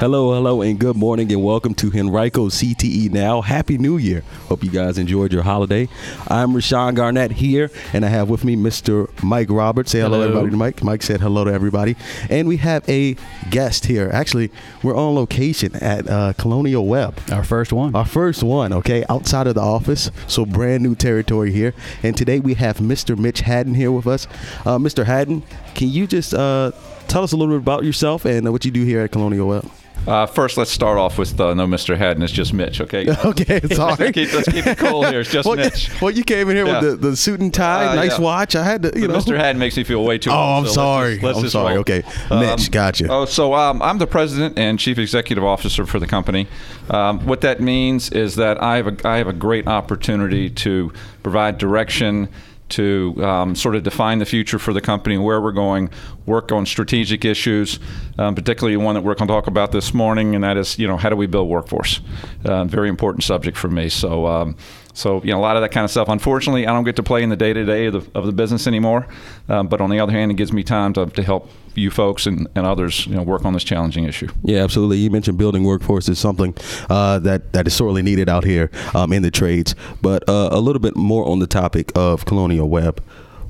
Hello, hello, and good morning, and welcome to Henrico CTE Now. Happy New Year. Hope you guys enjoyed your holiday. I'm Rashawn Garnett here, and I have with me Mr. Mike Roberts. Say hello, Hello. everybody to Mike. Mike said hello to everybody. And we have a guest here. Actually, we're on location at uh, Colonial Webb. Our first one. Our first one, okay, outside of the office, so brand new territory here. And today we have Mr. Mitch Haddon here with us. Uh, Mr. Haddon, can you just uh, tell us a little bit about yourself and what you do here at Colonial Webb? Uh, first, let's start off with uh, no Mr. Haddon. It's just Mitch, okay? Okay, sorry. let's, keep, let's keep it cool here. It's just well, Mitch. Well, you came in here Yeah. with the, the suit and tie, Uh, nice yeah. watch. I had to, you But know. Mr. Haddon makes me feel way too Oh, old. I'm so let's sorry. just- let's I'm just sorry. roll. Okay. Mitch, gotcha. Oh, so um, I'm the president and chief executive officer for the company. Um, what that means is that I have a, I have a great opportunity to provide direction. To um, sort of define the future for the company, where we're going, work on strategic issues, um, particularly one that we're going to talk about this morning, and that is, you know, how do we build workforce? Uh, very important subject for me. So, um, so you know, a lot of that kind of stuff. Unfortunately, I don't get to play in the day to day of the business anymore. Um, but on the other hand, it gives me time to, to help you folks and, and others, you know, work on this challenging issue. Yeah, absolutely. You mentioned building workforce is something uh, that that is sorely needed out here um, in the trades. But uh, a little bit more on the topic of Colonial Webb.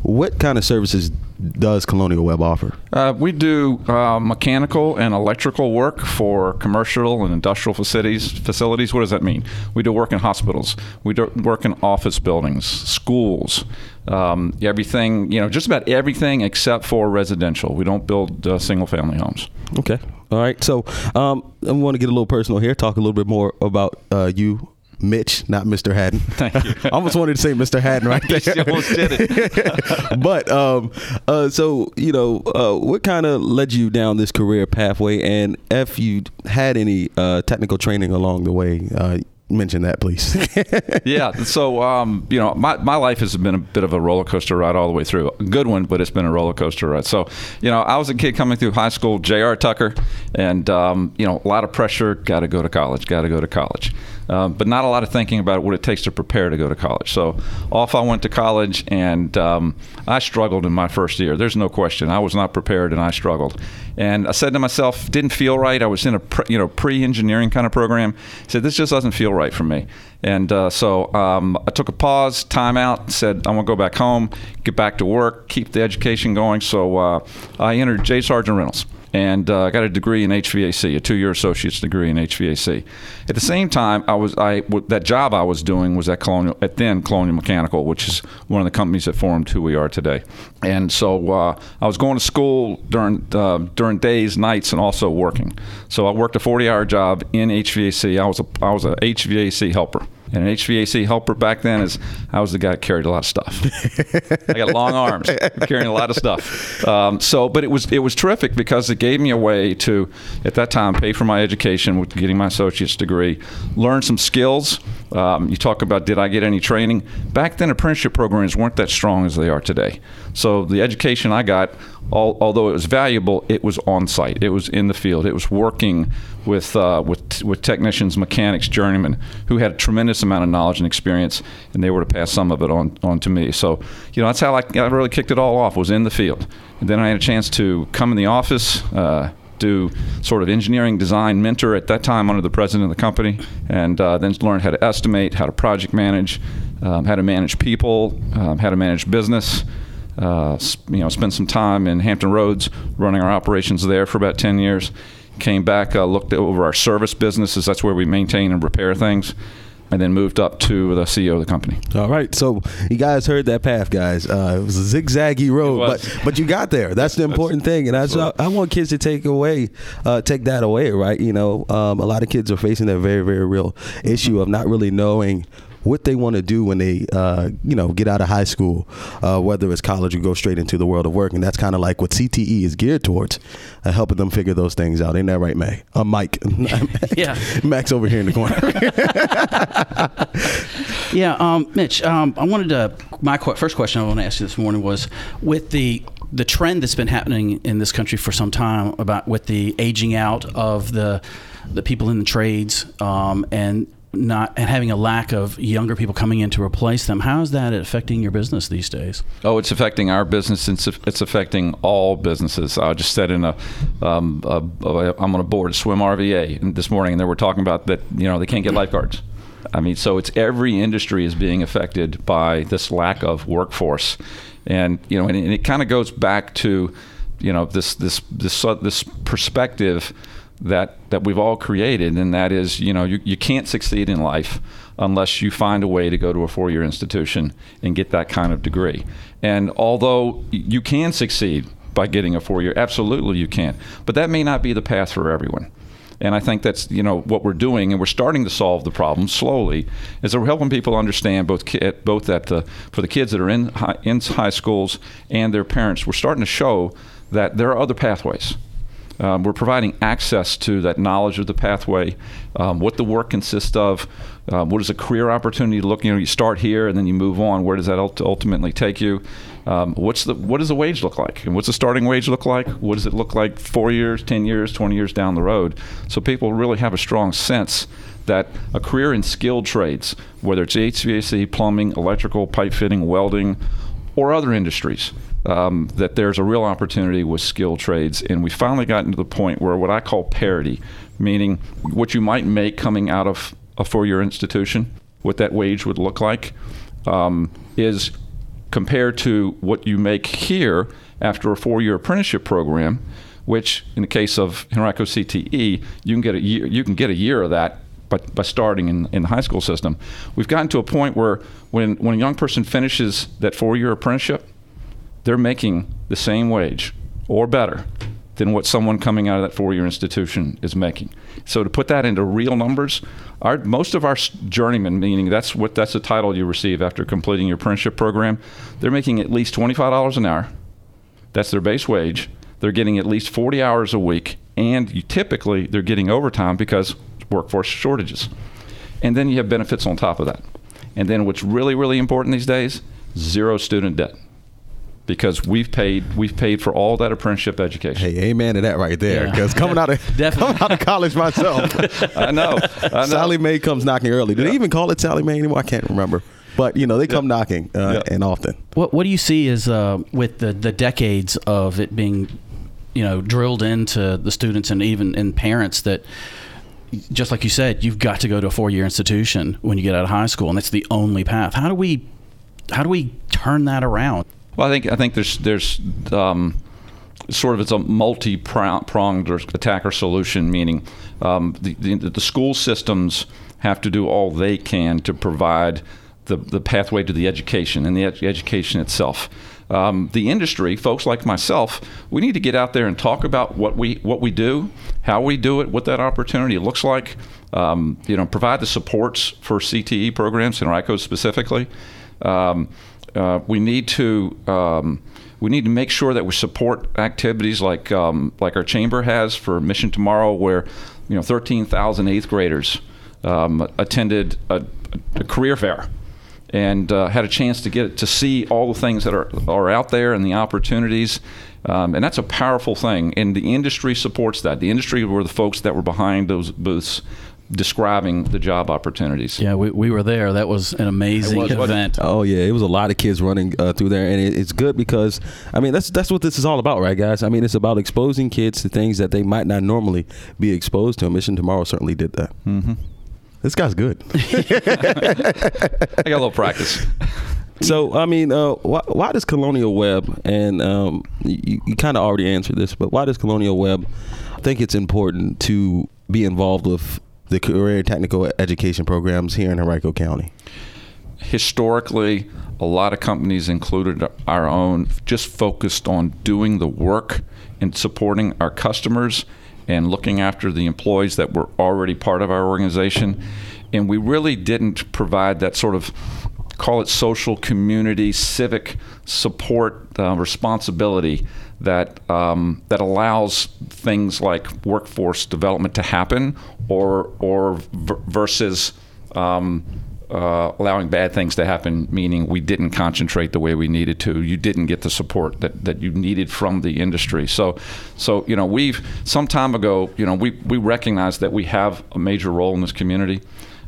What kind of services does Colonial Webb offer? Uh, we do uh, mechanical and electrical work for commercial and industrial facilities. Facilities. What does that mean? We do work in hospitals. We do work in office buildings, schools, um, everything. You know, just about everything except for residential. We don't build uh, single-family homes. Okay. All right. So um, I want to get a little personal here. Talk a little bit more about uh, you. Mitch, not Mr. Haddon. Thank you. I almost wanted to say Mr. Haddon right there. You almost did it. but um, uh, so you know, uh, what kind of led you down this career pathway, and if you had any uh, technical training along the way, uh, mention that, please. yeah. So, um, you know, my, my life has been a bit of a roller coaster ride all the way through. A good one, but it's been a roller coaster ride. So, you know, I was a kid coming through high school, J.R. Tucker, and, um, you know, a lot of pressure, got to go to college, got to go to college. Um, but not a lot of thinking about what it takes to prepare to go to college. So off I went to college, and um, I struggled in my first year. There's no question. I was not prepared, and I struggled. And I said to myself, didn't feel right. I was in a pre, you know pre-engineering kind of program. I said this just doesn't feel right for me. And uh, so um, I took a pause, time out, said I'm gonna go back home, get back to work, keep the education going. So uh, I entered J. Sargeant Reynolds and uh, I got a degree in HVAC, a two-year associate's degree in HVAC. At the same time, I was I w- that job I was doing was at Colonial at then Colonial Mechanical, which is one of the companies that formed who we are today. And so uh, I was going to school during uh, during days, nights, and also working. So I worked a 40-hour job in HVAC. I was a I was a HVAC helper. And an HVAC helper back then is I was the guy that carried a lot of stuff. I got long arms, carrying a lot of stuff. Um, so, but it was it was terrific because it gave me a way to, at that time, pay for my education with getting my associate's degree, learn some skills. Um, you talk about did I get any training? Back then, apprenticeship programs weren't that strong as they are today. So the education I got, al- although it was valuable, it was on site. It was in the field. It was working with uh, with with technicians, mechanics, journeymen who had a tremendous amount of knowledge and experience, and they were to pass some of it on on to me. So you know that's how I, I really kicked it all off was in the field, and then I had a chance to come in the office. Uh, do sort of engineering design mentor at that time under the president of the company, and uh, then learn how to estimate, how to project manage, um, how to manage people, um, how to manage business. Uh, you know, spent some time in Hampton Roads running our operations there for about 10 years. Came back, uh, looked over our service businesses. That's where we maintain and repair things. And then moved up to the CEO of the company. All right, so you guys heard that path, guys. Uh, it was a zigzaggy road, but but you got there. That's the important thing, and that's, I, I want kids to take away, uh, take that away, right? You know, um, a lot of kids are facing that very very real issue of not really knowing what they want to do when they, uh, you know, get out of high school, uh, whether it's college or go straight into the world of work. And that's kind of like what CTE is geared towards, uh, helping them figure those things out. Ain't that right, May? Uh, Mike. Yeah. Max over here in the corner. Yeah, um, Mitch, um, I wanted to. My qu- first question I want to ask you this morning was with the the trend that's been happening in this country for some time about with the aging out of the the people in the trades um, and not and having a lack of younger people coming in to replace them. How is that affecting your business these days? Oh, it's affecting our business. It's, it's affecting all businesses. I just said in a, um, a, a I'm on a board, Swim RVA, this morning, and they were talking about that. You know, they can't get lifeguards. I mean, so it's every industry is being affected by this lack of workforce, and you know, and, and it kind of goes back to, you know, this this this this perspective that that we've all created, and that is, you know, you, you can't succeed in life unless you find a way to go to a four-year institution and get that kind of degree. And although you can succeed by getting a four-year, absolutely you can, but that may not be the path for everyone. And I think that's you know what we're doing, and we're starting to solve the problem slowly. Is that we're helping people understand both ki- both at the for the kids that are in high, in high schools and their parents. We're starting to show that there are other pathways. Um, we're providing access to that knowledge of the pathway, um, what the work consists of, um, what is a career opportunity to look. You know, you start here and then you move on. Where does that ult- ultimately take you? Um, what's the what does the wage look like, and what's the starting wage look like? What does it look like four years, ten years, twenty years down the road? So people really have a strong sense that a career in skilled trades, whether it's HVAC, plumbing, electrical, pipe fitting, welding, or other industries, um, that there's a real opportunity with skilled trades. And we finally gotten to the point where what I call parity, meaning what you might make coming out of a four year institution, what that wage would look like, um, is compared to what you make here after a four year apprenticeship program. Which, in the case of Henrico CTE, you can get a year. You can get a year of that by, by starting in, in the high school system. We've gotten to a point where when, when a young person finishes that four year apprenticeship, they're making the same wage or better than what someone coming out of that four year institution is making. So to put that into real numbers, our, most of our journeymen, meaning that's what that's the title you receive after completing your apprenticeship program, they're making at least $25 an hour. That's their base wage. They're getting at least 40 hours a week, and you, typically they're getting overtime because workforce shortages. And then you have benefits on top of that. And then what's really, really important these days, zero student debt. Because we've paid we've paid for all that apprenticeship education. hey, amen to that right there. Yeah. Because coming out of Definitely. coming out of college myself, I know. I know. Sallie Mae comes knocking early. Do they even call it Sallie Mae anymore? I can't remember. But you know, they come knocking uh, Yeah. and often. What What do you see is uh, with the the decades of it being, you know, drilled into the students and even in parents that, just like you said, you've got to go to a four year institution when you get out of high school, and that's the only path. How do we, how do we turn that around? Well, I think I think there's there's um, sort of it's a multi-pronged or attack or solution. Meaning, um, the, the the school systems have to do all they can to provide the the pathway to the education and the ed- education itself. Um, the industry, folks like myself, we need to get out there and talk about what we what we do, how we do it, what that opportunity looks like. Um, you know, provide the supports for CTE programs Henrico specifically. Um, uh, we need to um, we need to make sure that we support activities like um, like our chamber has for Mission Tomorrow, where you know 13,000 eighth graders um, attended a, a career fair and uh, had a chance to get to see all the things that are are out there and the opportunities. Um, and that's a powerful thing, and the industry supports that. The industry were the folks that were behind those booths, describing the job opportunities. Yeah, we, we were there. That was an amazing was, event. Oh yeah, it was a lot of kids running uh, through there, and it, it's good because I mean that's that's what this is all about, right, guys? I mean it's about exposing kids to things that they might not normally be exposed to. Mission Tomorrow certainly did that. Mm-hmm. This guy's good. I got a little practice. so I mean, uh, why, why does Colonial Webb and um, you, you kind of already answered this, but why does Colonial Webb think it's important to be involved with the career technical education programs here in Henrico County? historically, a lot of companies, included our own, just focused on doing the work and supporting our customers and looking after the employees that were already part of our organization. and we really didn't provide that sort of call it social community civic support uh, responsibility that um, that allows things like workforce development to happen or or v- versus um, uh, allowing bad things to happen, meaning we didn't concentrate the way we needed to. You didn't get the support that, that you needed from the industry. So, so you know, we've some time ago, you know, we we recognize that we have a major role in this community.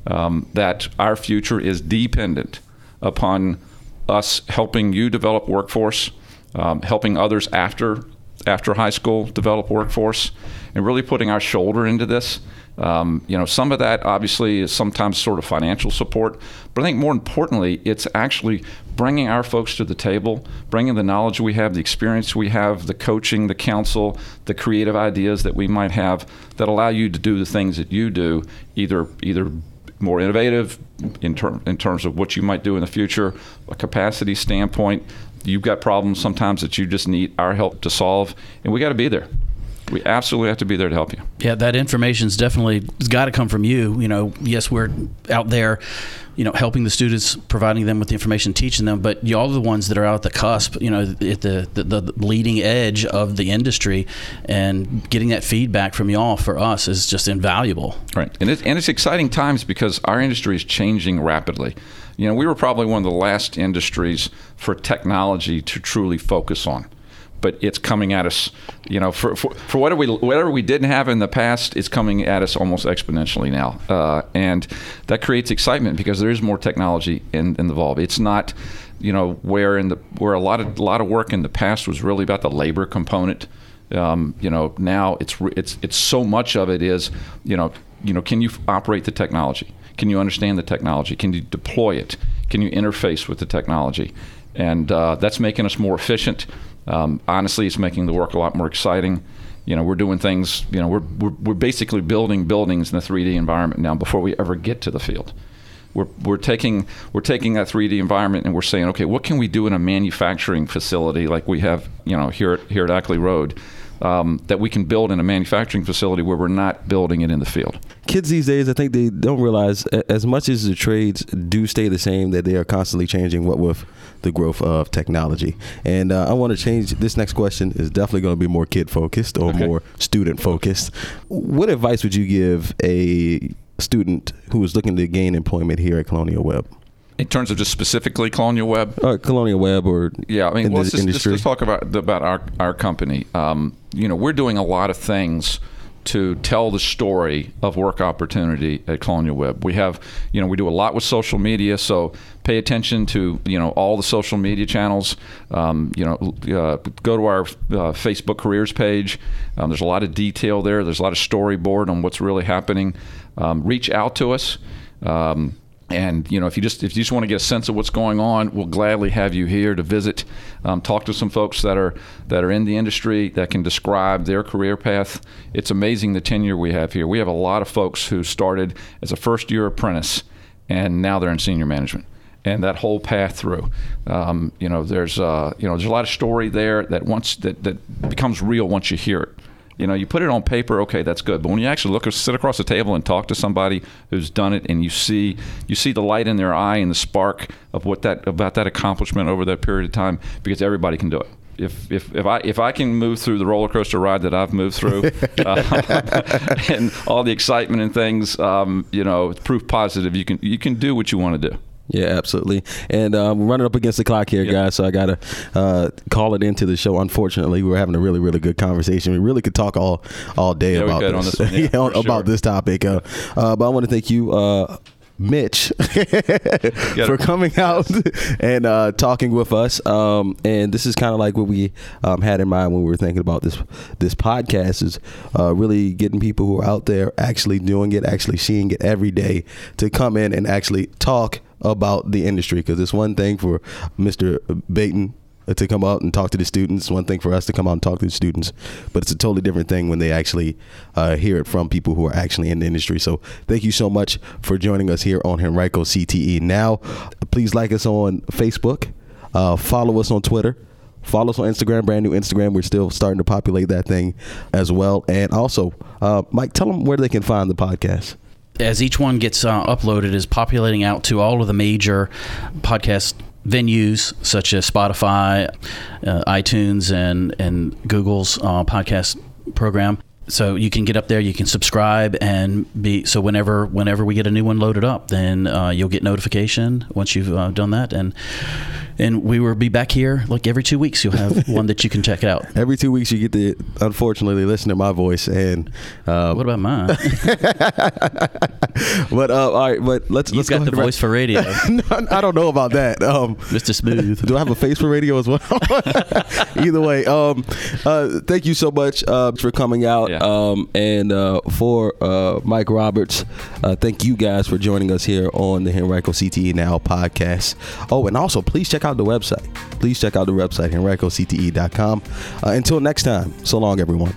Um, that our future is dependent upon us helping you develop workforce, um, helping others after after high school develop workforce, and really putting our shoulder into this. Um, you know, some of that obviously is sometimes sort of financial support, but I think more importantly, it's actually bringing our folks to the table, bringing the knowledge we have, the experience we have, the coaching, the counsel, the creative ideas that we might have that allow you to do the things that you do, either either more innovative in, ter- in terms of what you might do in the future, a capacity standpoint. You've got problems sometimes that you just need our help to solve, and we got to be there we absolutely have to be there to help you. Yeah, that information's definitely got to come from you. You know, yes, we're out there, you know, helping the students, providing them with the information, teaching them, but y'all are the ones that are out at the cusp, you know, at the, the, the leading edge of the industry, and getting that feedback from y'all for us is just invaluable. Right, and it's, and it's exciting times because our industry is changing rapidly. You know, we were probably one of the last industries for technology to truly focus on but it's coming at us. You know, for, for, for whatever we whatever we didn't have in the past, it's coming at us almost exponentially now, uh, and that creates excitement because there is more technology in, the involved. It's not, you know, where in the where a lot of a lot of work in the past was really about the labor component. Um, you know, now it's it's it's so much of it is, you know, you know, can you operate the technology? Can you understand the technology? Can you deploy it? Can you interface with the technology? And uh, that's making us more efficient. Um, honestly, it's making the work a lot more exciting. You know, we're doing things. You know, we're, we're we're basically building buildings in the 3D environment now before we ever get to the field. We're, we're taking we're taking that 3D environment and we're saying, okay, what can we do in a manufacturing facility like we have, you know, here at, here at Ackley Road, um, that we can build in a manufacturing facility where we're not building it in the field. Kids these days, I think they don't realize as much as the trades do stay the same, that they are constantly changing. What with the growth of technology, and uh, I want to change. This next question is definitely going to be more kid focused or okay. more student focused. What advice would you give a student who is looking to gain employment here at Colonial Webb? in terms of just specifically Colonial Webb, Uh, Colonial Webb, or yeah, I mean, well, let's, just, let's, let's, talk about about our our company. Um, you know, we're doing a lot of things to tell the story of work opportunity at Colonial Webb. We have, you know, we do a lot with social media, so pay attention to, you know, all the social media channels. Um, you know, uh, go to our uh, Facebook careers page. Um, there's a lot of detail there. There's a lot of storyboard on what's really happening. Um, reach out to us. Um, and you know, if you just if you just want to get a sense of what's going on, we'll gladly have you here to visit, um, talk to some folks that are that are in the industry that can describe their career path. It's amazing the tenure we have here. We have a lot of folks who started as a first year apprentice, and now they're in senior management and that whole path through. Um, you know, there's uh, you know there's a lot of story there that once that that becomes real once you hear it. You know, you put it on paper, okay, that's good. But when you actually look, sit across the table and talk to somebody who's done it, and you see, you see the light in their eye and the spark of what that about that accomplishment over that period of time, because everybody can do it if, if, if I if I can move through the roller coaster ride that I've moved through, uh, and all the excitement and things, um, you know, proof positive. You can you can do what you want to do. Yeah, absolutely. And um, we're running up against the clock here, yep. guys. So I gotta uh, call it into the show. Unfortunately, we were having a really, really good conversation. We really could talk all all day yeah, about this, this yeah, yeah, about sure. this topic. Uh, uh, but I want to thank you. Uh, Mitch for coming out and uh, talking with us. Um, and this is kind of like what we um, had in mind when we were thinking about this this podcast is uh, really getting people who are out there actually doing it, actually seeing it every day to come in and actually talk about the industry because it's one thing for Mr. Haddon to come out and talk to the students. One thing for us to come out and talk to the students, but it's a totally different thing when they actually uh, hear it from people who are actually in the industry. So thank you so much for joining us here on Henrico CTE. Now, please like us on Facebook, uh, follow us on Twitter. Follow us on Instagram, brand new Instagram. We're still starting to populate that thing as well. And also, uh, Mike, tell them where they can find the podcast. As each one gets uh, uploaded, is populating out to all of the major podcast venues such as Spotify, uh, iTunes, and and Google's uh, podcast program. So you can get up there, you can subscribe, and be so whenever whenever we get a new one loaded up, then uh, you'll get notification once you've uh, done that, and and we will be back here like every two weeks. You'll have one that you can check out. Every two weeks, you get to unfortunately listen to my voice, and uh, What about mine? but uh, all right, but let's You've let's go got the ahead voice for radio, No, I don't know about that. Um, Mr. Smooth. do I have a face for radio as well? Either way, um, uh, thank you so much uh, for coming out, Yeah. um, and uh, for uh, Mike Roberts. Uh, thank you guys for joining us here on the Henrico CTE Now podcast. Oh, and also please check out the website. Please check out the website henricocte.com. Uh, until next time, so long, everyone.